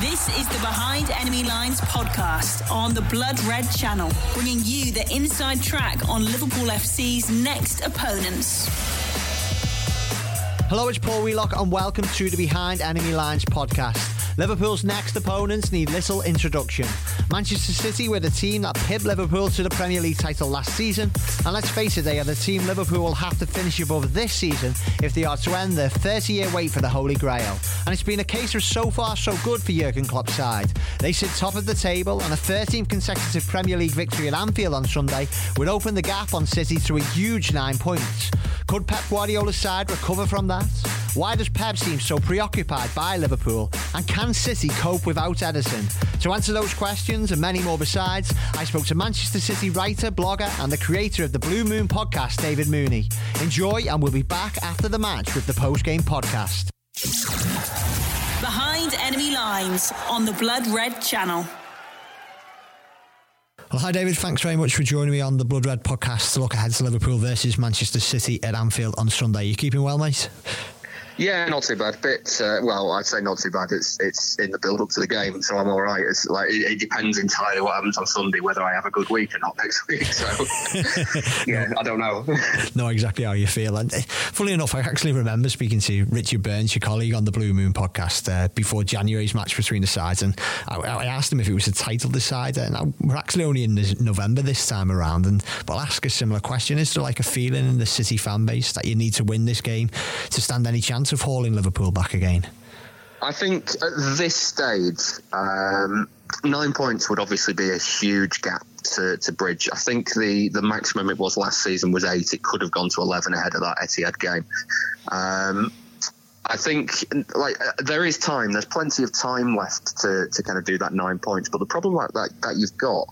This is the Behind Enemy Lines podcast on the Blood Red channel, bringing you the inside track on Liverpool FC's next opponents. Hello, it's Paul Wheelock, and welcome to the Behind Enemy Lines podcast. Liverpool's next opponents need little introduction. Manchester City were the team that pipped Liverpool to the Premier League title last season, and let's face it, they are the team Liverpool will have to finish above this season if they are to end their 30 year wait for the Holy Grail. And it's been a case of so far so good for Jurgen Klopp's side. They sit top of the table, and a 13th consecutive Premier League victory at Anfield on Sunday would open the gap on City to a huge nine points. Could Pep Guardiola's side recover from that? Why does Pep seem so preoccupied by Liverpool? And can City cope without Ederson? To answer those questions and many more besides, I spoke to Manchester City writer, blogger, and the creator of the Blue Moon podcast, David Mooney. Enjoy, and we'll be back after the match with the post game podcast. Behind Enemy Lines on the Blood Red channel. Well, hi, David. Thanks very much for joining me on the Blood Red podcast to look ahead to Liverpool versus Manchester City at Anfield on Sunday. You keeping well, mate? Yeah, not too bad. Bit uh, well, I'd say not too bad. It's it's in the build up to the game, so I'm all right. It's like it, it, depends entirely what happens on Sunday whether I have a good week or not next week. So yeah, I don't know. know exactly how you feel. And uh, funny enough, I actually remember speaking to Richard Burns, your colleague on the Blue Moon podcast, uh, before January's match between the sides, and I, I, asked him if it was a title decider. And I, we're actually only in November this time around, and but I'll ask a similar question: Is there like a feeling in the City fan base that you need to win this game to stand any chance? Chance of hauling Liverpool back again? I think at this stage, um, nine points would obviously be a huge gap to, to, bridge. I think the, the maximum it was last season was eight. It could have gone to 11 ahead of that Etihad game. Um, I think like uh, there is time. There's plenty of time left to, to kind of do that nine points. But the problem that that you've got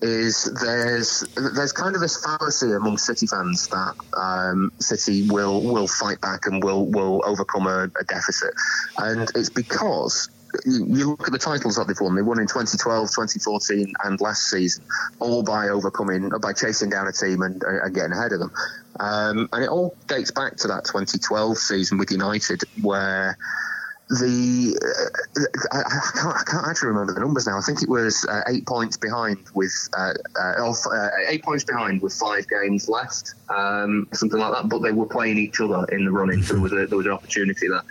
is there's there's kind of this fallacy among City fans that um, City will will fight back and will will overcome a, a deficit, and it's because you look at the titles that they've won. They won in 2012, 2014, and last season, all by overcoming, by chasing down a team and, uh, and getting ahead of them. Um, and it all dates back to that 2012 season with United, where the uh, I, can't, I, can't, actually remember the numbers now. I think it was uh, eight points behind with uh, uh, uh, eight points behind with five games left, um, something like that. But they were playing each other in the running, so there was a, there was an opportunity there.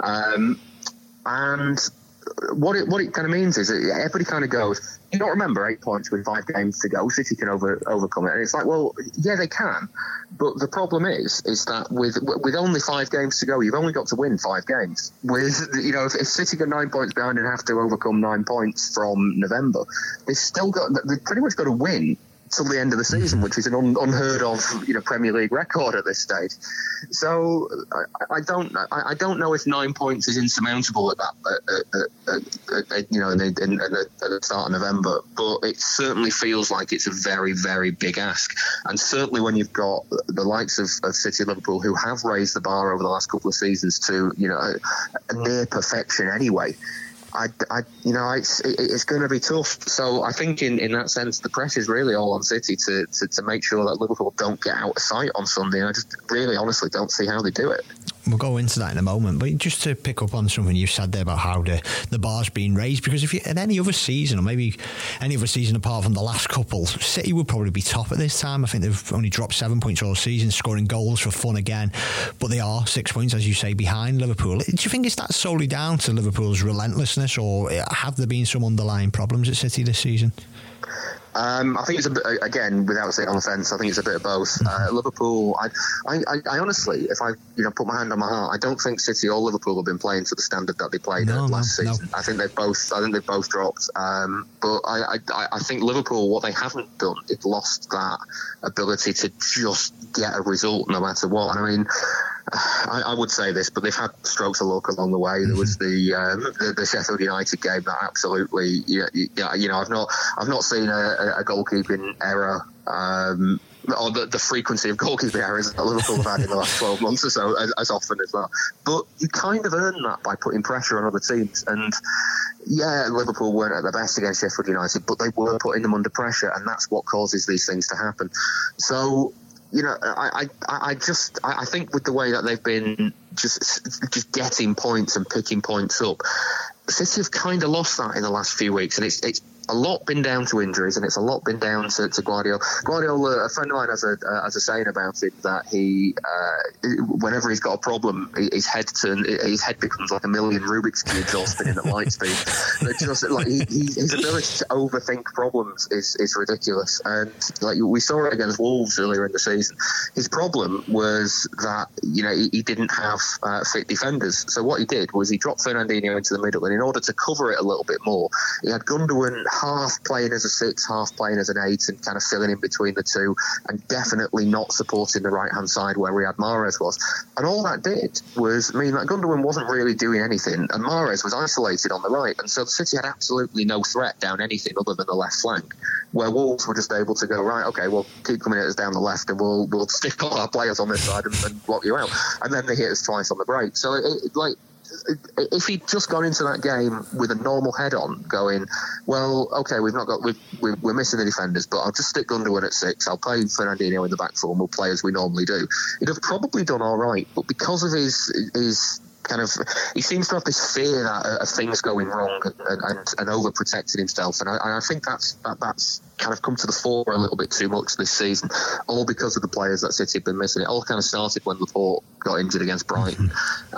Um, and what it what it kind of means is that everybody kind of goes, you don't remember eight points with five games to go. City can over overcome it, and it's like, well, yeah, they can, but the problem is, is that with with only five games to go, you've only got to win five games. With you know, if, if City get nine points behind and have to overcome nine points from November, they've still got they've pretty much got to win till the end of the season, which is an un- unheard of, you know, Premier League record at this stage. So I, I don't, I, I, don't know if nine points is insurmountable at that, at, at, you know, in, in, in, at the start of November. But it certainly feels like it's a very, very big ask, and certainly when you've got the likes of, of City, Liverpool, who have raised the bar over the last couple of seasons to, you know, near perfection anyway. I, I, you know, it's it, it's going to be tough. So I think in, in that sense, the press is really all on City to, to, to make sure that Liverpool don't get out of sight on Sunday. And I just really, honestly, don't see how they do it we'll go into that in a moment. But just to pick up on something you said there about how the, the bar's been raised, because if you at any other season, or maybe any other season apart from the last couple, City would probably be top at this time. I think they've only dropped seven points all season, scoring goals for fun again. But they are six points, as you say, behind Liverpool. Do you think it's that solely down to Liverpool's relentlessness, or have there been some underlying problems at City this season? Um, I think it's a bit, again, without saying on the fence, I think it's a bit of both. Mm-hmm. Uh, Liverpool, I, I, I, honestly, if I, you know, put my hand on my heart, I don't think City or Liverpool have been playing to the standard that they played no, last no, season. No. I think they've both, I think they've both dropped. Um, but I, I, I think Liverpool, what they haven't done, is lost that ability to just get a result no matter what. And I mean, I, I, would say this, but they've had strokes of luck along the way. There was the um, the, the, Sheffield United game that absolutely, yeah, yeah, you know, I've not I've not seen a, a goalkeeping error. Um, or the, the, frequency of goalkeeping errors that Liverpool have had in the last 12 months or so as, as, often as that. But you kind of earn that by putting pressure on other teams. And yeah, Liverpool weren't at their best against Sheffield United, but they were putting them under pressure, and that's what causes these things to happen. So you know, I, I, I just, I think with the way that they've been just, just getting points and picking points up, City have kind of lost that in the last few weeks, and it's it's a lot been down to injuries, and it's a lot been down to, to Guardiola. Guardiola, a friend of mine has a uh, has a saying about it that he, uh, whenever he's got a problem, his head turn, his head becomes like a million Rubik's cubes all spinning at light speed. just like he, he, his ability to overthink problems is is ridiculous, and like we saw it against Wolves earlier in the season. His problem was that you know he, he didn't have uh, fit defenders, so what he did was he dropped Fernandinho into the middle, and in order to cover it a little bit more, he had Gundogan half playing as a six, half playing as an eight, and kind of filling in between the two, and definitely not supporting the right hand side where Riyad Mahrez was. And all that did was mean that Gundogan wasn't really doing anything, and Mahrez was isolated on the right, and so the City had absolutely no threat down anything other than the left flank. Where Wolves were just able to go right, okay, well keep coming at us down the left, and we'll we'll stick all our players on this side and, and block you out. And then they hit us twice on the break. So it, it, like if he'd just gone into that game with a normal head on, going, well, okay, we've not got, we've, we're missing the defenders, but I'll just stick Gundogan at six. I'll play Fernandinho in the back four, and we'll play as we normally do. He'd have probably done all right, but because of his his kind of he seems to have this fear that, uh, of things going wrong and, and, and himself, and I, I think that's that, that's kind of come to the fore a little bit too much this season, all because of the players that City have been missing. It all kind of started when Laporte got injured against Brighton,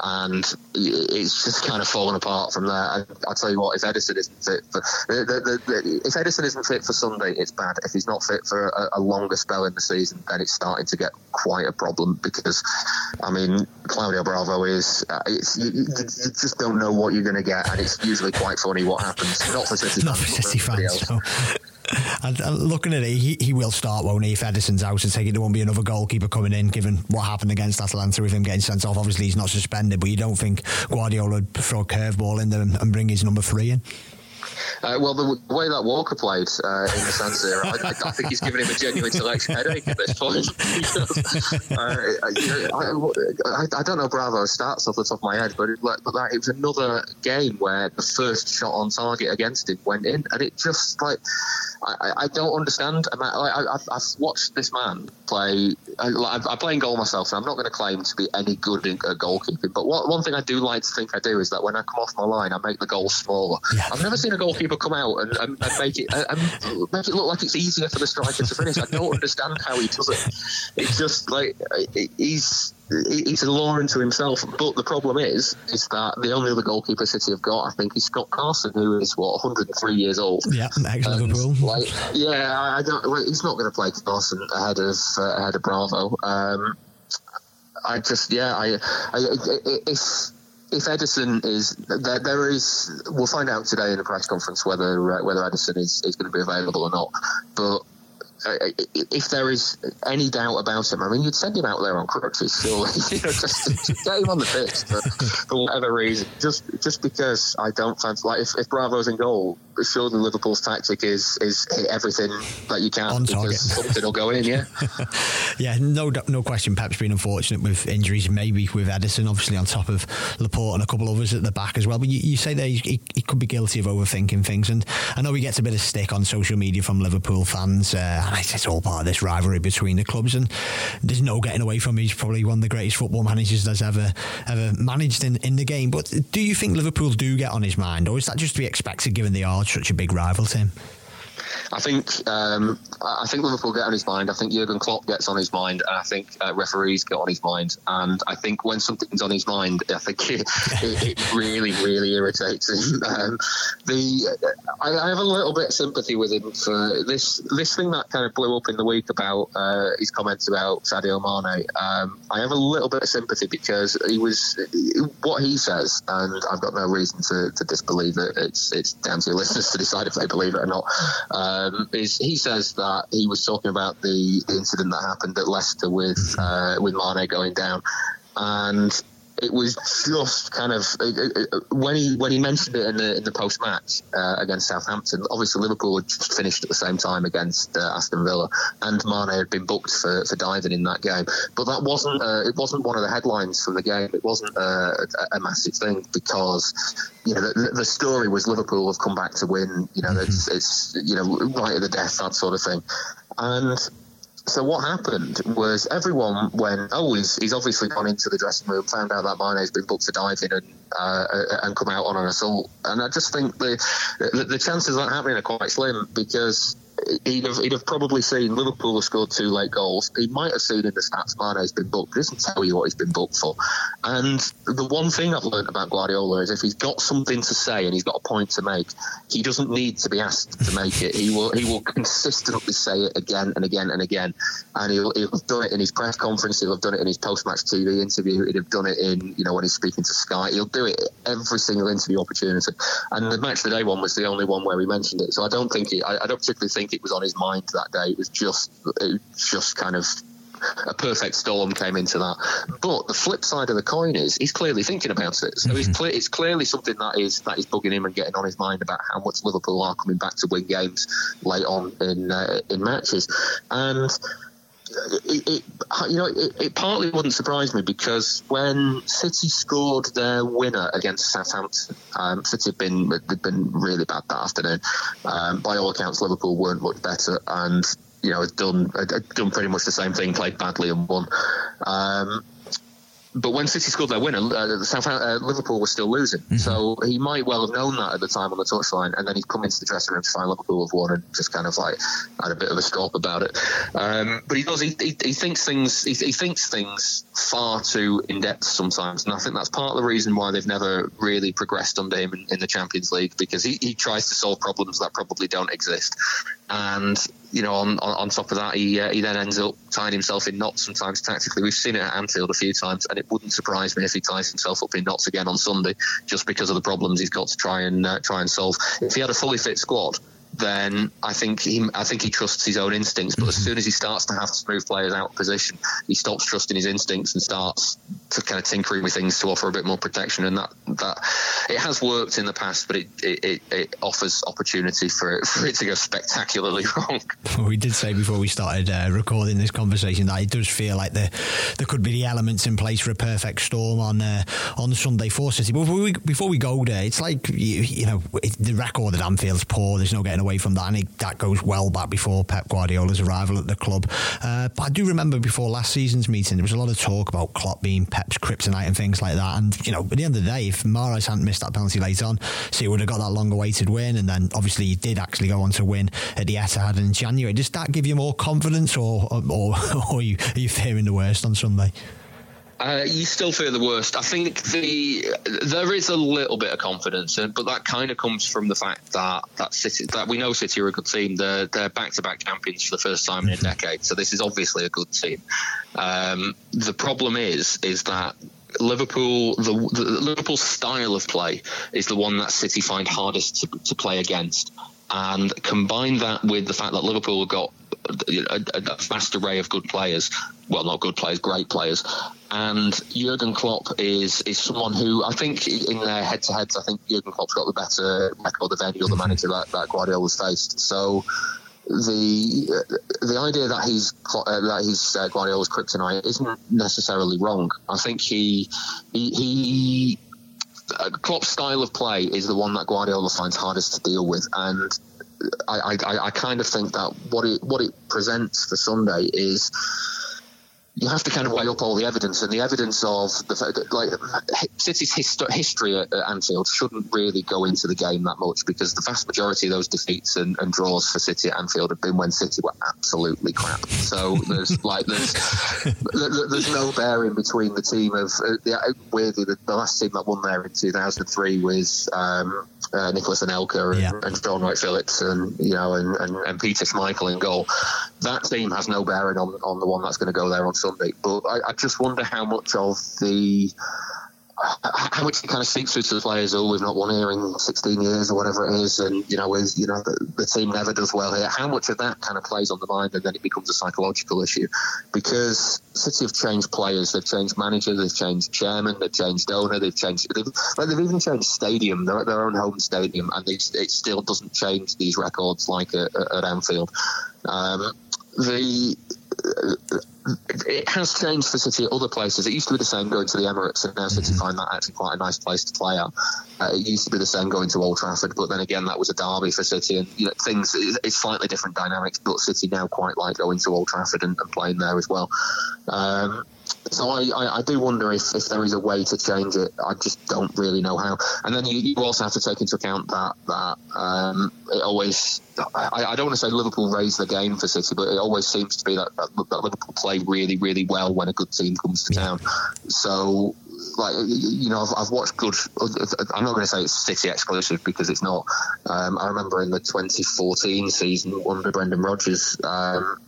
and it's just kind of fallen apart from there. I, will tell you what, if Ederson isn't fit for the, the, the, if Ederson isn't fit for Sunday, it's bad. If he's not fit for a, a, longer spell in the season, then it's starting to get quite a problem because, I mean, Claudio Bravo is uh, you, you, you, just don't know what you're going to get, and it's usually quite funny what happens. Not for City not fans, for City fans. No. And, looking at it, he, he will start, won't he? If Ederson's out, to take it, there won't be another goalkeeper coming in, given what happened against Atalanta with him getting sent off. Obviously, he's not suspended, but you don't think Guardiola would throw a curveball in there and bring his number three in? Uh, well, the, the, way that Walker played uh, in the San Siro, I, I, think he's given him a genuine selection headache at this point. uh, I, I, don't know Bravo's stats off the top of my head, but it, but that, it was another game where the first shot on target against him went in, and it just like I, I don't understand. I, have watched this man play. I, I play in goal myself, so I'm not going to claim to be any good at uh, goalkeeping. But what, one thing I do like to think I do is that when I come off my line, I make the goal smaller. Yeah. I've never seen a goalkeeper come out and, and, and make it and make it look like it's easier for the striker to finish. I don't understand how he does it. It's just like he's he's a law unto himself. But the problem is, is that the only other goalkeeper City have got, I think, is Scott Carson, who is what 103 years old. Yeah, ex Liverpool. Like, yeah, I don't. Like, he's not going to play Carson ahead of uh, ahead of Bravo. Um, I just, yeah, I, I if if Ederson is there, there is we'll find out today in the press conference whether uh, whether Ederson is, is going to be available or not. But if there is any doubt about him, I mean, you'd send him out there on crutches, surely. you know, just, just, get him on the pitch for, for, whatever reason. Just just because I don't fancy, like, if, if Bravo's in goal, surely Liverpool's tactic is is hit everything that you can on target. something will go in, yeah. yeah, no no question. Pep's been unfortunate with injuries, maybe with Ederson, obviously on top of Laporte and a couple others at the back as well. But you, you say that he, he, could be guilty of overthinking things, and I know he gets a bit of stick on social media from Liverpool fans. Uh, it's all part of this rivalry between the clubs, and there's no getting away from. Him. He's probably one of the greatest football managers that's ever ever managed in, in the game. But do you think Liverpool do get on his mind, or is that just to be expected given they are such a big rival to him? I think um, I think Liverpool get on his mind. I think Jurgen Klopp gets on his mind, and I think uh, referees get on his mind. And I think when something's on his mind, I think it, it, it really, really irritates him. Um, the I, I, have a little bit of sympathy with him for this this thing that kind of blew up in the week about uh, his comments about Sadio Mane. Um, I have a little bit of sympathy because he was what he says, and I've got no reason to, to disbelieve it. It's it's down to your listeners to decide if they believe it or not. Um, is he says that he was talking about the, incident that happened at Leicester with uh, with Mane going down, and it was just kind of when he when he mentioned it in the in the post match uh, against Southampton. Obviously, Liverpool had just finished at the same time against uh, Aston Villa, and Mane had been booked for, for diving in that game. But that wasn't uh, it wasn't one of the headlines from the game. It wasn't uh, a, a massive thing because you know the, the, story was Liverpool have come back to win. You know, mm-hmm. it's, it's you know right at the death that sort of thing, and so what happened was everyone went, oh, he's, he's obviously gone into the dressing room, found out that Mane's been booked for diving and uh, and come out on an assault. And I just think the, the, the chances of that happening are quite slim because he'd have, he'd have probably seen Liverpool have scored two late goals. He might have seen in the stats Mane's been booked. Doesn't tell you what he's been booked for. And the one thing I've learned about Guardiola is if he's got something to say and he's got a point to make, he doesn't need to be asked to make it. He will he will consistently say it again and again and again. And he'll, he'll have done it in his press conference. He'll have done it in his post-match TV interview. He'd have done it in you know when he's speaking to Sky. He'll do it every single interview opportunity. And the match of the day one was the only one where he mentioned it. So I don't think he, I, I don't particularly think it was on his mind that day. It was just it was just kind of a perfect storm came into that. But the flip side of the coin is he's clearly thinking about it. So mm-hmm. it's clearly something that is that is bugging him and getting on his mind about how much Liverpool are coming back to win games late on in uh, in matches. And it, it, you know, it, it, partly wouldn't surprise me because when City scored their winner against Southampton, um, City had been they'd been really bad that afternoon. Um, by all accounts, Liverpool weren't much better, and you know, had done had done pretty much the same thing, played badly and won. Um, but when City scored their winner, uh, South, uh, Liverpool was still losing. Mm-hmm. So he might well have known that at the time on the touchline, and then he'd come into the dressing room to find Liverpool have won and just kind of like had a bit of a scope about it. Um, but he does. He, he, he thinks things. He, he, thinks things far too in depth sometimes, and I think that's part of the reason why they've never really progressed under him in, in the Champions League because he, he tries to solve problems that probably don't exist, and you know, on, on, on, top of that, he uh, he then ends up tying himself in knots sometimes tactically. We've seen it at Anfield a few times, and it wouldn't surprise me if he ties himself up in knots again on Sunday, just because of the problems he's got to try and uh, try and solve. If he had a fully fit squad, then I think he I think he trusts his own instincts. But as mm-hmm. soon as he starts to have to move players out of position, he stops trusting his instincts and starts to kind of tinkering with things to offer a bit more protection. And that that it has worked in the past, but it it, it offers opportunity for it, for it to go spectacularly wrong. We did say before we started uh, recording this conversation that it does feel like there there could be the elements in place for a perfect storm on uh, on Sunday for City. But before we, before we go there, it's like you, you know it, the record at Anfield's poor. There's no getting away from that, and it, that goes well back before Pep Guardiola's arrival at the club. Uh, but I do remember before last season's meeting, there was a lot of talk about Klopp being Pep's kryptonite and things like that. And you know, at the end of the day, if Mahrez hadn't missed that penalty late on, so he would have got that long-awaited win, and then obviously he did actually go on to win at the Etihad in January. Does that give you more confidence, or or, or are, you, are you fearing the worst on Sunday? Uh, you still fear the worst. I think the there is a little bit of confidence, but that kind of comes from the fact that that City that we know City are a good team. They're they're back to back champions for the first time in a decade, so this is obviously a good team. Um, the problem is is that Liverpool, the, the, Liverpool's style of play is the one that City find hardest to, to play against, and combine that with the fact that Liverpool have got a, a, vast array of good players. Well, not good players, great players. And Jurgen Klopp is is someone who I think in their head to heads, I think Jurgen Klopp's got the better record of any other manager that, that Guardiola's faced. So the the idea that he's uh, that he's uh, Guardiola's kryptonite isn't necessarily wrong. I think he he, he uh, Klopp's style of play is the one that Guardiola finds hardest to deal with, and I, I, I kind of think that what it what it presents for Sunday is you have to kind of weigh up all the evidence, and the evidence of the fact that, like City's hist- history at, Anfield shouldn't really go into the game that much because the vast majority of those defeats and, and, draws for City at Anfield have been when City were absolutely crap. So there's like there's there's no bearing between the team of uh, the, weirdly the, the, last team that won there in 2003 was um, uh, Nicolas Anelka and, yeah. and Shaun Wright-Phillips and you know and, and, and Peter Schmeichel in goal. That team has no bearing on on the one that's going to go there on Sunday. But I, I just wonder how much of the how much it kind of seeps through to the players. Oh, we've not won here in 16 years or whatever it is, and you know, with you know, the, the, team never does well here. How much of that kind of plays on the mind, and then it becomes a psychological issue because City have changed players, they've changed manager, they've changed chairman, they've changed owner, they've changed, they've, like they've even changed stadium, their, their own home stadium, and it, it still doesn't change these records like at, at Anfield. Um, the it has changed for City at other places. It used to be the same going to the Emirates, and now City mm-hmm. find that actually quite a nice place to play at. Uh, it used to be the same going to Old Trafford, but then again, that was a derby for City, and you know, things it's slightly different dynamics. But City now quite like going to Old Trafford and, and playing there as well. Um, so I, I, I, do wonder if, if there is a way to change it. I just don't really know how. And then you, you also have to take into account that that um, it always. I, I, don't want to say Liverpool raise the game for City, but it always seems to be that, that, that Liverpool play really, really well when a good team comes to town. So like you know, I've, I've, watched good. I'm not going to say it's City exclusive because it's not. Um, I remember in the 2014 season under Brendan Rodgers, um,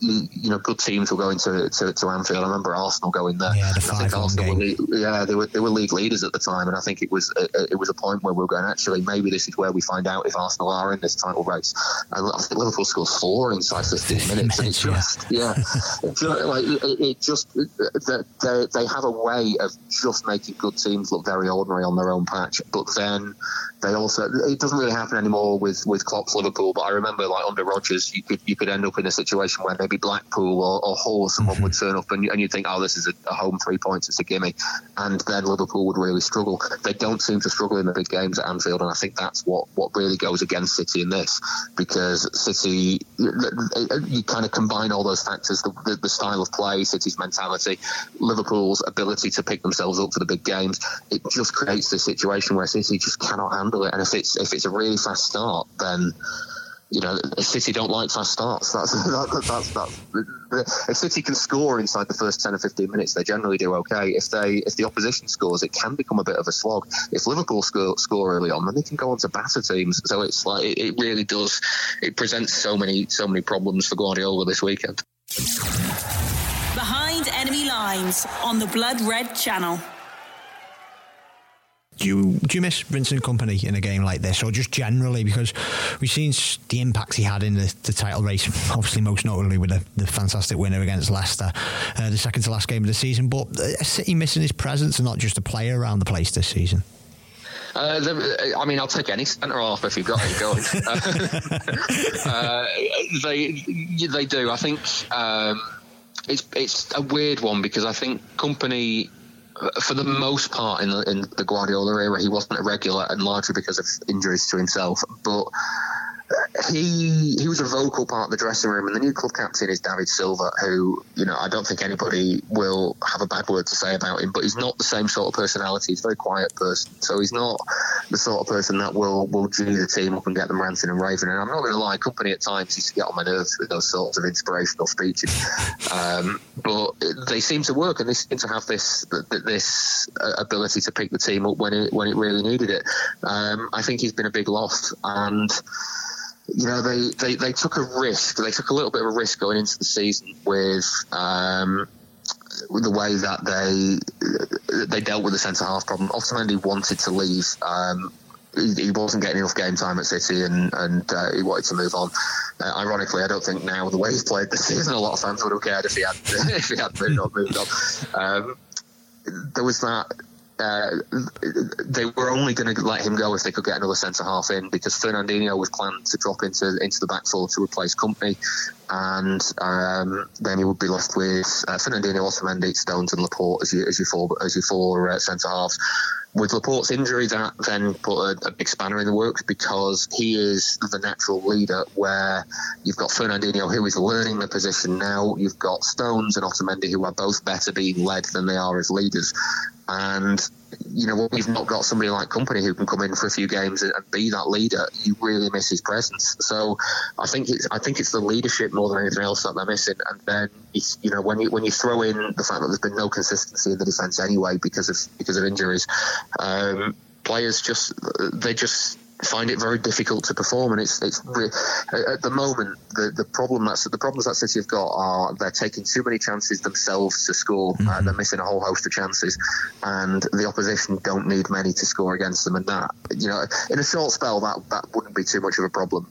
you, know, good teams were going to, to, to, Anfield. I remember Arsenal going there. Yeah, the five Arsenal were, yeah, they were they were league leaders at the time, and I think it was a, it was a point where we were going. Actually, maybe this is where we find out if Arsenal are in this title race. And I think Liverpool scored four inside 15 minutes, and it's just yeah, yeah just, like it, it just they they have a way of just making good teams look very ordinary on their own patch, but then they also it doesn't really happen anymore with with Klopp's Liverpool. But I remember like under Rodgers, you could you could end up in a situation where maybe Blackpool or, or Hull or someone mm-hmm. would turn up and, and you'd think, oh, this is a, a, home three points, it's a gimme, and then Liverpool would really struggle. They don't seem to struggle in the big games at Anfield, and I think that's what what really goes against City in this because City you kind of combine all those factors: the, the, the style of play, City's mentality, Liverpool's ability to pick themselves up for the big games. It just creates this situation where City just cannot handle handle it. And if it's if it's a really fast start, then you know, City don't like fast starts. That's that, that's that's. If City can score inside the first ten or fifteen minutes, they generally do okay. If they if the opposition scores, it can become a bit of a slog. If Liverpool score, score early on, then they can go on to batter teams. So it's like it, it really does. It presents so many so many problems for Guardiola this weekend. Behind enemy lines on the Blood Red Channel do you do you miss Vincent Kompany in a game like this, or just generally because we've seen the impacts he had in the, the title race, obviously most notably with the, the fantastic winner against Leicester, uh, the second to last game of the season. But uh, City missing his presence and not just a player around the place this season. Uh, the, I mean, I'll take any centre off if you've got it going. uh, they they do. I think um, it's it's a weird one because I think Kompany for the most part in the, in the Guardiola era, he wasn't a regular, and largely because of injuries to himself. But he he was a vocal part of the dressing room, and the new club captain is David Silva, who you know I don't think anybody will have a bad word to say about him. But he's not the same sort of personality. He's a very quiet person, so he's not the sort of person that will will G the team up and get them ranting and raving. And I'm not going to lie, Kompany at times used to get on my nerves with those sorts of inspirational speeches, um, but they seem to work, and they seem to have this this ability to pick the team up when it when it really needed it. Um, I think he's been a big loss, and you know, they, they, they took a risk. They took a little bit of a risk going into the season with um, the way that they they dealt with the centre half problem. Ultimately, wanted to leave. Um, he, he, wasn't getting enough game time at City, and and uh, he wanted to move on. Uh, ironically, I don't think now the way he's played this season, a lot of fans would have cared if he had if he had moved on. Moved on. Um, there was that uh, they were only going to let him go if they could get another centre half in because Fernandinho was planned to drop into into the back four to replace Kompany, and um, then he would be left with uh, Fernandinho, Otamendi, Stones, and Laporte as you as you four as you four uh, centre halves. With Laporte's injury, that then put a, a, big spanner in the works because he is the natural leader. Where you've got Fernandinho, who is learning the position now. You've got Stones and Otamendi, who are both better being led than they are as leaders. And you know, when you've not got somebody like Kompany who can come in for a few games and, be that leader, you really miss his presence. So I think it's I think it's the leadership more than anything else that they're missing. And then you know when you when you throw in the fact that there's been no consistency in the defence anyway because of because of injuries, um, players just they just find it very difficult to perform. And it's it's at the moment the, the problem that's the problems that City have got are they're taking too many chances themselves to score. Uh, mm-hmm. Uh, they're missing a whole host of chances, and the opposition don't need many to score against them. And that you know, in a short spell, that that wouldn't be too much of a problem.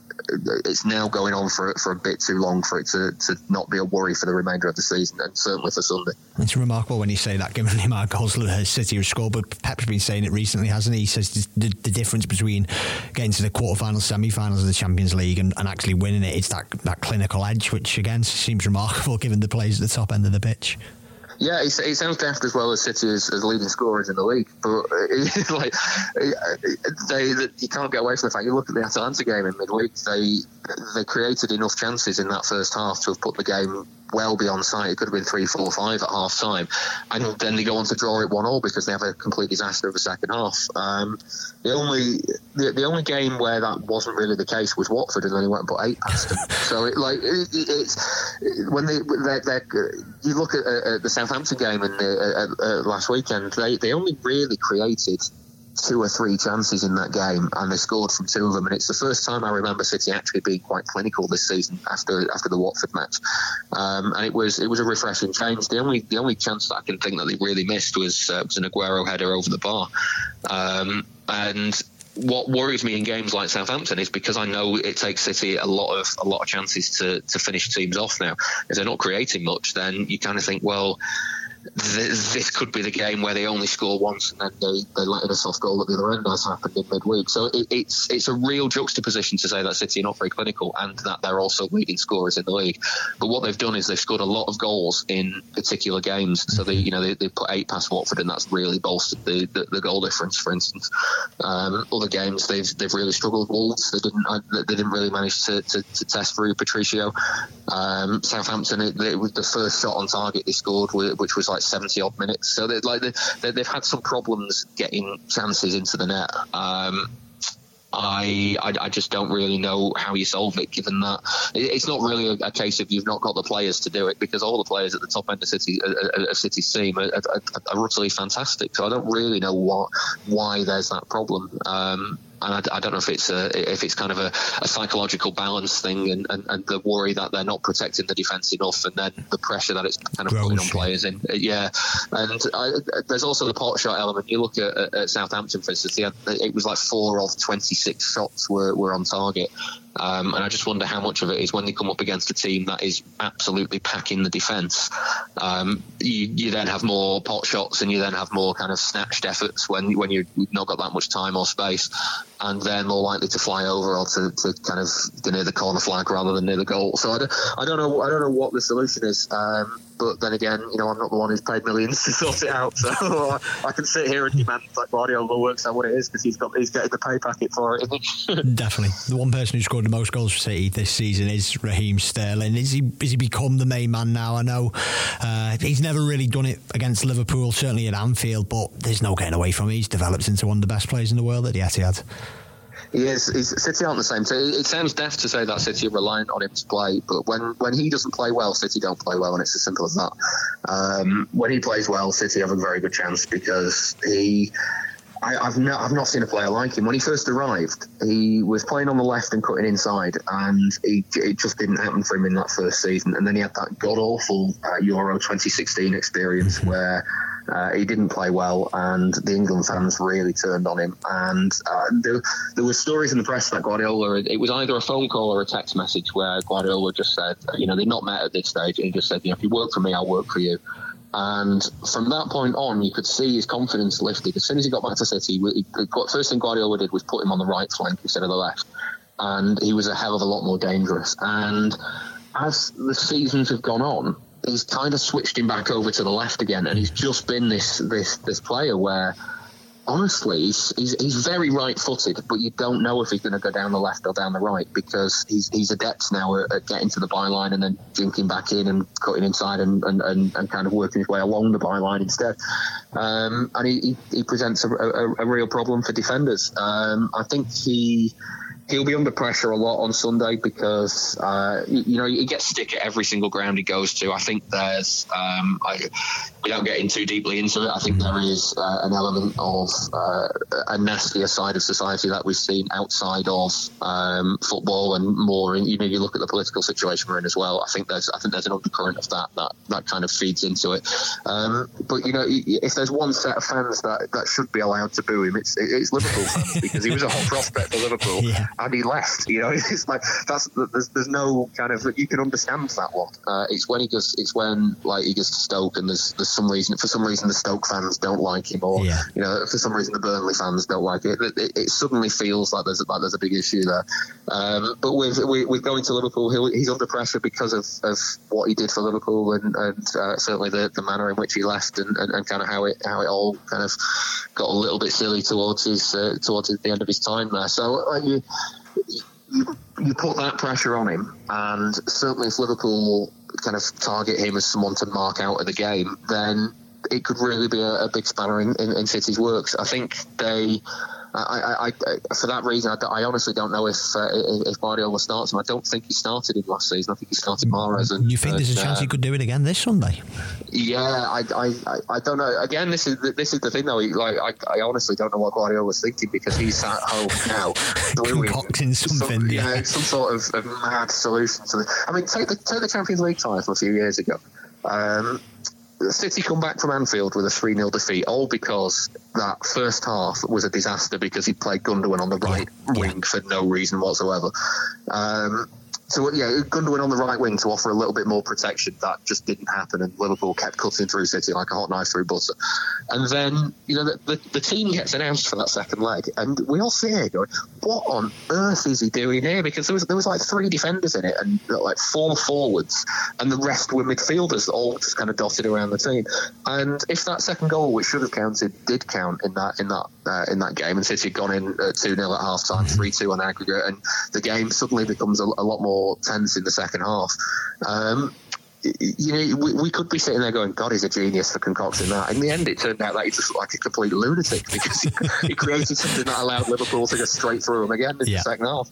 It's now going on for for a bit too long for it to, to not be a worry for the remainder of the season, and certainly for Sunday. It's remarkable when you say that, given the amount of goals that City have scored. But Pep's been saying it recently, hasn't he? He says the, the difference between getting to the quarterfinals, semi-finals of the Champions League, and, and actually winning it. It's that that clinical edge, which again seems remarkable given the players at the top end of the pitch. Yeah, it sounds daft as well as City as, as leading scorers in the league, but uh, like they, they, you can't get away from the fact. You look at the Atalanta game in midweek; they they created enough chances in that first half to have put the game well beyond sight. It could have been three, four, five at half time, and then they go on to draw it one all because they have a complete disaster of a second half. Um, the only the, the only game where that wasn't really the case was Watford, and then he went and put eight past them. so it like it, it's when they they're, they're, you look at, at, the Southampton game and uh, last weekend, they they only really created two or three chances in that game, and they scored from two of them. And it's the first time I remember City actually being quite clinical this season after after the Watford match. Um, and it was it was a refreshing change. The only the only chance that I can think that they really missed was uh, was an Aguero header over the bar. Um, and what worries me in games like Southampton is because I know it takes City a lot of a lot of chances to to finish teams off now. If they're not creating much, then you kind of think, well this could be the game where they only score once and then they, they let a soft goal at the other end, as happened in midweek. So it, it's it's a real juxtaposition to say that City are not very clinical and that they're also leading scorers in the league. But what they've done is they've scored a lot of goals in particular games. So they you know they, they put eight past Watford and that's really bolstered the, the, the goal difference. For instance, um, other games they've they've really struggled. Wolves they didn't uh, they didn't really manage to, to, to test Rui Patricio. Um, Southampton it, it was the first shot on target they scored, which was like 70 odd minutes. So they like they, they've had some problems getting chances into the net. Um, I, I, I just don't really know how you solve it. Given that it's not really a, a, case of you've not got the players to do it, because all the players at the top end of City, a, City's team are, are, are, utterly fantastic. So I don't really know what why there's that problem. Um, and I, I, don't know if it's a, if it's kind of a, a psychological balance thing, and, and, and, the worry that they're not protecting the defence enough, and then the pressure that it's kind of Gross, putting on players in. Yeah, and I, there's also the pot shot element. You look at, at Southampton, for instance, had, it was like four of 26 shots were, were on target. Um, and I just wonder how much of it is when they come up against a team that is absolutely packing the defence. Um, you, you, then have more pot shots and you then have more kind of snatched efforts when when you've not got that much time or space, and they're more likely to fly over or to, to kind of near the corner flag rather than near the goal. So I don't, I don't know I don't know what the solution is. Um, but then again, you know, I'm not the one who's paid millions to sort it out. So I, can sit here and demand that Guardiola works out what it is because he's got he's getting the pay packet for it. Definitely, the one person who scored the most goals for City this season is Raheem Sterling. Is he is he become the main man now? I know uh, he's never really done it against Liverpool, certainly at Anfield, but there's no getting away from it. He's developed into one of the best players in the world at the Etihad. He's, City aren't the same. So it sounds daft to say that City are reliant on him to play, but when, when he doesn't play well, City don't play well, and it's as simple as that. Um, when he plays well, City have a very good chance because he. I, have not, I've not seen a player like him. When he first arrived, he was playing on the left and cutting inside, and he, it just didn't happen for him in that first season. And then he had that god awful uh, Euro 2016 experience where uh, he didn't play well, and the England fans really turned on him. And uh, there, there were stories in the press that Guardiola, it was either a phone call or a text message where Guardiola just said, you know, they'd not met at this stage, and he just said, you know, if you work for me, I'll work for you. And from that point on, you could see his confidence lifted. As soon as he got back to City, he, first thing Guardiola did was put him on the right flank instead of the left. And he was a hell of a lot more dangerous. And as the seasons have gone on, he's kind of switched him back over to the left again, and he's just been this this this player where honestly he's he's, he's very right-footed, but you don't know if he's going to go down the left or down the right because he's he's adept now at, at getting to the byline and then jinking back in and cutting inside and, and, and, and kind of working his way along the byline instead. Um, and he, he, he presents a, a, a, real problem for defenders. Um, I think he he'll be under pressure a lot on Sunday because uh, you, know he gets stick at every single ground he goes to. I think there's um, I, without getting too deeply into it, I think there is uh, an element of uh, a nastier side of society that we've seen outside of um, football and more. You know, you look at the political situation we're in as well. I think there's I think there's an undercurrent of that that that kind of feeds into it. Um, but you know, if there's one set of fans that that should be allowed to boo him, it's it's Liverpool fans because he was a hot prospect for Liverpool. Yeah and he left. You know, it's like that's there's, there's no kind of you can understand that one. Uh, it's when he goes, it's when like he goes to Stoke and there's there's some reason for some reason the Stoke fans don't like him, or yeah. you know for some reason the Burnley fans don't like it. It, it, it suddenly feels like there's like there's a big issue there. Um, but with with going to Liverpool, he's under pressure because of, of what he did for Liverpool and, and uh, certainly the, the manner in which he left and, and, and, kind of how it how it all kind of got a little bit silly towards his uh, towards the end of his time there. So uh, you, you put that pressure on him, and certainly if Liverpool kind of target him as someone to mark out of the game, then it could really be a, a big spanner in, in, in City's works. I think they I, I, I, for that reason, I, honestly don't know if uh, if Guardiola starts him. I don't think he started him last season. I think he started Mahrez. And you think there's a chance uh, he could do it again this Sunday? Yeah, I, I, I don't know. Again, this is the, this is the thing though. Like, I, I honestly don't know what Guardiola was thinking because he's at home now, concocting something, some, yeah, some sort of, of mad solution to this. I mean, take the take the Champions League title a few years ago. Um, City come back from Anfield with a 3 0 defeat, all because that first half was a disaster because he played Gundogan on the right yeah. wing for no reason whatsoever. Um, so yeah, Gundogan on the right wing to offer a little bit more protection. That just didn't happen, and Liverpool kept cutting through City like a hot knife through butter. And then you know the, the, the team gets announced for that second leg, and we all see it going, "What on earth is he doing here?" Because there was there was like three defenders in it, and like four forwards, and the rest were midfielders, all just kind of dotted around the team. And if that second goal, which should have counted, did count in that in that uh, in that game, and City had gone in two 0 at half time, three two on aggregate, and the game suddenly becomes a, a lot more more tense in the second half. Um, you know, we, we, could be sitting there going, God, he's a genius for concocting that. In the end, it turned out that he just like a complete lunatic because he, he created something that allowed Liverpool to go straight through him again in yeah. the second half.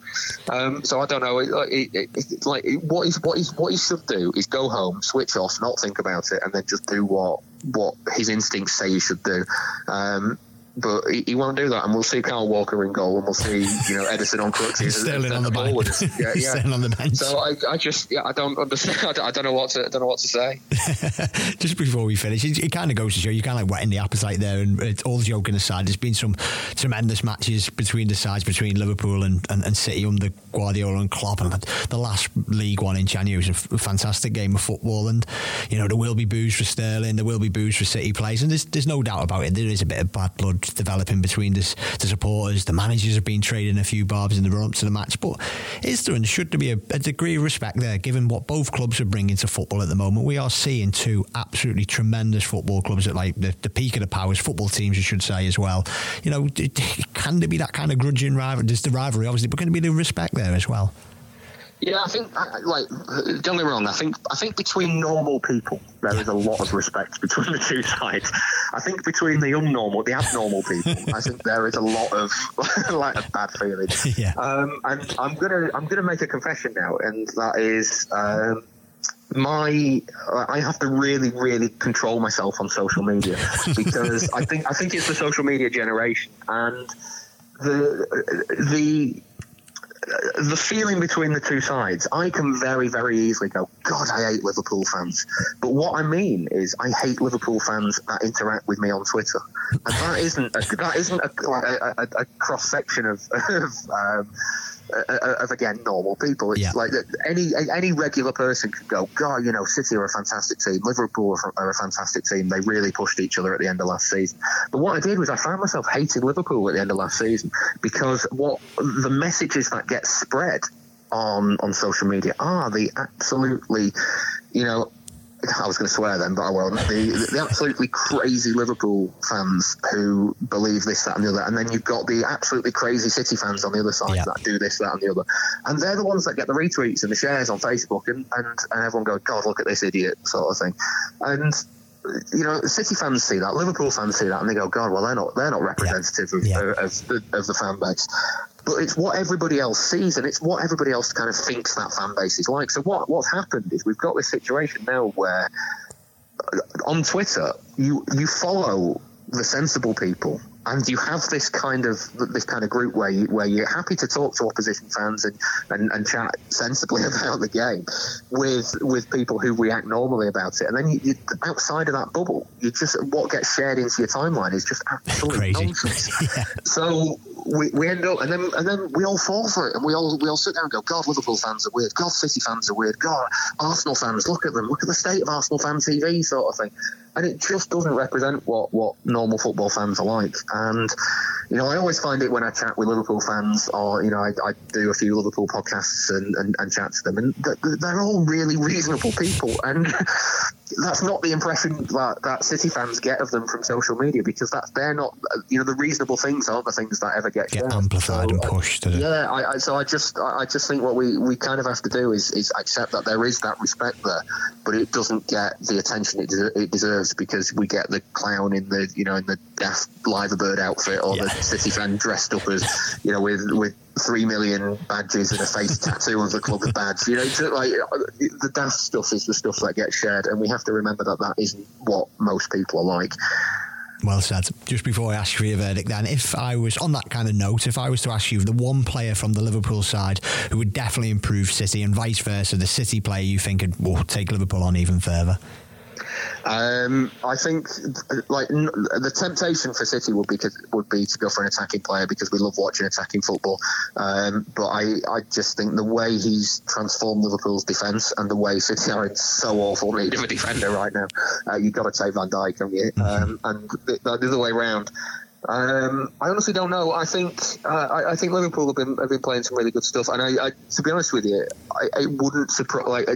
Um, so I don't know. It, it, it, like what is what is what he should do is go home, switch off, not think about it, and then just do what what his instincts say he should do. Um, but he, he, won't do that. And we'll see Kyle Walker in goal, and we'll see you know Ederson on crutches, Sterling on the bench. Yeah, yeah. Sterling on the bench. So I, I just yeah, I don't understand. I don't know what to I don't know what to say. just before we finish, it, it kind of goes to show you kind of like whetting the appetite there. And it's all joking aside, there's been some tremendous matches between the sides between Liverpool and, and, and City under Guardiola and Klopp. And the last League One in January was a fantastic game of football. And you know there will be boos for Sterling, there will be boos for City players, and there's there's no doubt about it. There is a bit of bad blood developing between the, the supporters. The managers have been trading a few barbs in the run up to the match. But is there and should there be a, a, degree of respect there, given what both clubs are bringing to football at the moment? We are seeing two absolutely tremendous football clubs at like the, the peak of the powers, football teams, you should say, as well. You know, can there be that kind of grudging rivalry? There's the rivalry, obviously, but can there be the respect there as well? Yeah, I think like don't get me wrong. I think I think between normal people there is a lot of respect between the two sides. I think between the unnormal, the abnormal people, I think there is a lot of like a bad feeling. Yeah. Um, and I'm gonna I'm gonna make a confession now, and that is. Um, my I have to really really control myself on social media because I think I think it's the social media generation and the the the feeling between the two sides, I can very, very easily go, God, I hate Liverpool fans. But what I mean is, I hate Liverpool fans that interact with me on Twitter, and that isn't a, that isn't a, a, a, cross section of, of um, of again normal people. It's yeah. like any any regular person can go, God, you know, City are a fantastic team, Liverpool are a fantastic team. They really pushed each other at the end of last season. But what I did was I found myself hating Liverpool at the end of last season because what the messages that get spread on on social media are the absolutely, you know, I was going to swear then, but I won't. The, the absolutely crazy Liverpool fans who believe this, that, and the other, and then you've got the absolutely crazy City fans on the other side that do this, that, and the other, and they're the ones that get the retweets and the shares on Facebook, and and, and everyone goes, God, look at this idiot, sort of thing, and you know, City fans see that, Liverpool fans see that, and they go, God, well, they're not they're not representative yeah. Of, yeah. Of, of, of, the fan base but it's what everybody else sees and it's what everybody else kind of thinks that fan base is like. So what what's happened is we've got this situation now where uh, on Twitter you you follow the sensible people and you have this kind of this kind of group where you where you're happy to talk to opposition fans and, and, and chat sensibly about the game with with people who react normally about it, and then you, you, outside of that bubble, you just what gets shared into your timeline is just absolute nonsense. yeah. So we, we end up, and then and then we all fall for it, and we all we all sit down and go, God, Liverpool fans are weird. God, City fans are weird. God, Arsenal fans, look at them, look at the state of Arsenal fan TV, sort of thing. And it just doesn't represent what what normal football fans are like. And you know, I always find it when I chat with Liverpool fans, or you know, I, I do a few Liverpool podcasts and, and, and chat to them, and they're all really reasonable people, and that's not the impression that, that City fans get of them from social media because that's they're not you know the reasonable things aren't the things that ever get, get amplified so, and pushed. yeah, I, I, so I just I just think what we, we kind of have to do is, is accept that there is that respect there, but it doesn't get the attention it, it deserves because we get the clown in the you know in the deaf liver bird outfit or yeah. the City fan dressed up as you know with with three million badges and a face tattoo of the club badge. You know, like the daft stuff is the stuff that gets shared, and we have to remember that that isn't what most people are like. Well said. Just before I ask you for your verdict, then, if I was on that kind of note, if I was to ask you the one player from the Liverpool side who would definitely improve City, and vice versa, the City player you think would take Liverpool on even further. Um, I think like the temptation for City would be would be to go for an attacking player because we love watching attacking football. Um, but I, I just think the way he's transformed Liverpool's defence and the way City are in so awful need of a defender right now, uh, you've got to take Van Dijk, haven't you? Mm-hmm. Um, and the, the other way around. Um, I honestly don't know. I think uh, I, I, think Liverpool have been have been playing some really good stuff, and I, I to be honest with you, I, I wouldn't surprise. Like,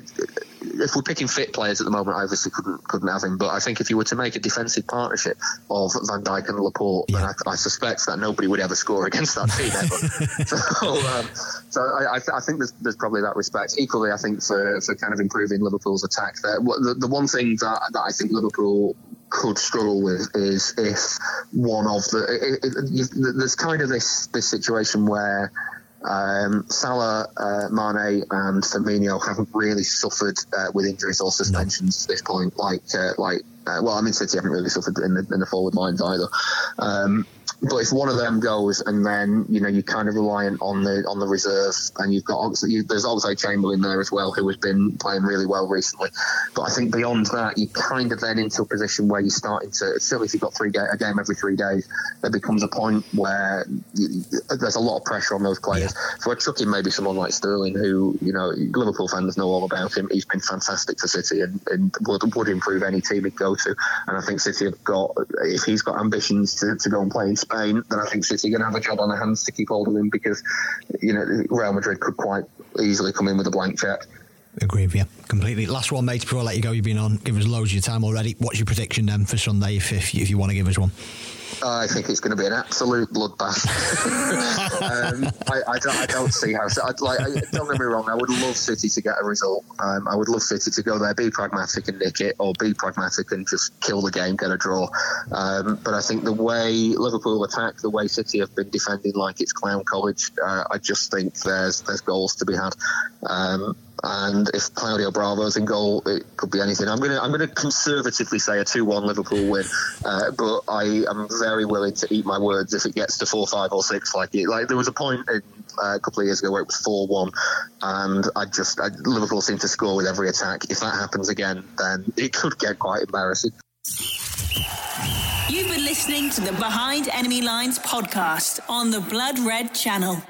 if we're picking fit players at the moment, I obviously couldn't couldn't have him. But I think if you were to make a defensive partnership of Van Dijk and Laporte, yeah. then I, I, suspect that nobody would ever score against that team ever. so, um, so I, I, think there's, there's probably that respect. Equally, I think for, for kind of improving Liverpool's attack, there, the, the one thing that, that I think Liverpool could struggle with is if one of the it, it, there's kind of this this situation where um, Salah, uh, Mane, and Firmino haven't really suffered uh, with injuries or suspensions no. at this point. Like, uh, like, uh, well, I mean, City haven't really suffered in the, in the forward lines either. Um, but if one of them goes, and then you know you're kind of reliant on the on the reserve, and you've got you, there's Oxlade Chamberlain there as well, who has been playing really well recently. But I think beyond that, you kind of then into a position where you're starting to. Still, if you've got three ga- a game every three days, there becomes a point where you, there's a lot of pressure on those players. Yeah. So I chuck in maybe someone like Sterling, who you know Liverpool fans know all about him. He's been fantastic for City and, and would, would improve any team he'd go to. And I think City have got if he's got ambitions to, to go and play in Spain Spain, then I think City are going to have a job on their hands to keep hold of him because, you know, Real Madrid could quite easily come in with a blank check. Agree with you completely. Last one, mate. Before I let you go, you've been on, give us loads of your time already. What's your prediction then for Sunday, if if, if you want to give us one? I think it's going to be an absolute bloodbath. um, I, I, don't, I, don't, see how. I'd like, I, don't get me wrong. I would love City to get a result. Um, I would love City to go there, be pragmatic and nick it, or be pragmatic and just kill the game, get a draw. Um, but I think the way Liverpool attack, the way City have been defending like it's clown college, uh, I just think there's there's goals to be had. And if Claudio Bravo's in goal, it could be anything. I'm gonna I'm gonna conservatively say a two-one Liverpool win, uh, but I am very willing to eat my words if it gets to four, five, or six. Like it, like there was a point in, uh, a couple of years ago where it was four-one, and I just I, Liverpool seemed to score with every attack. If that happens again, then it could get quite embarrassing. You've been listening to the Behind Enemy Lines podcast on the Blood Red Channel.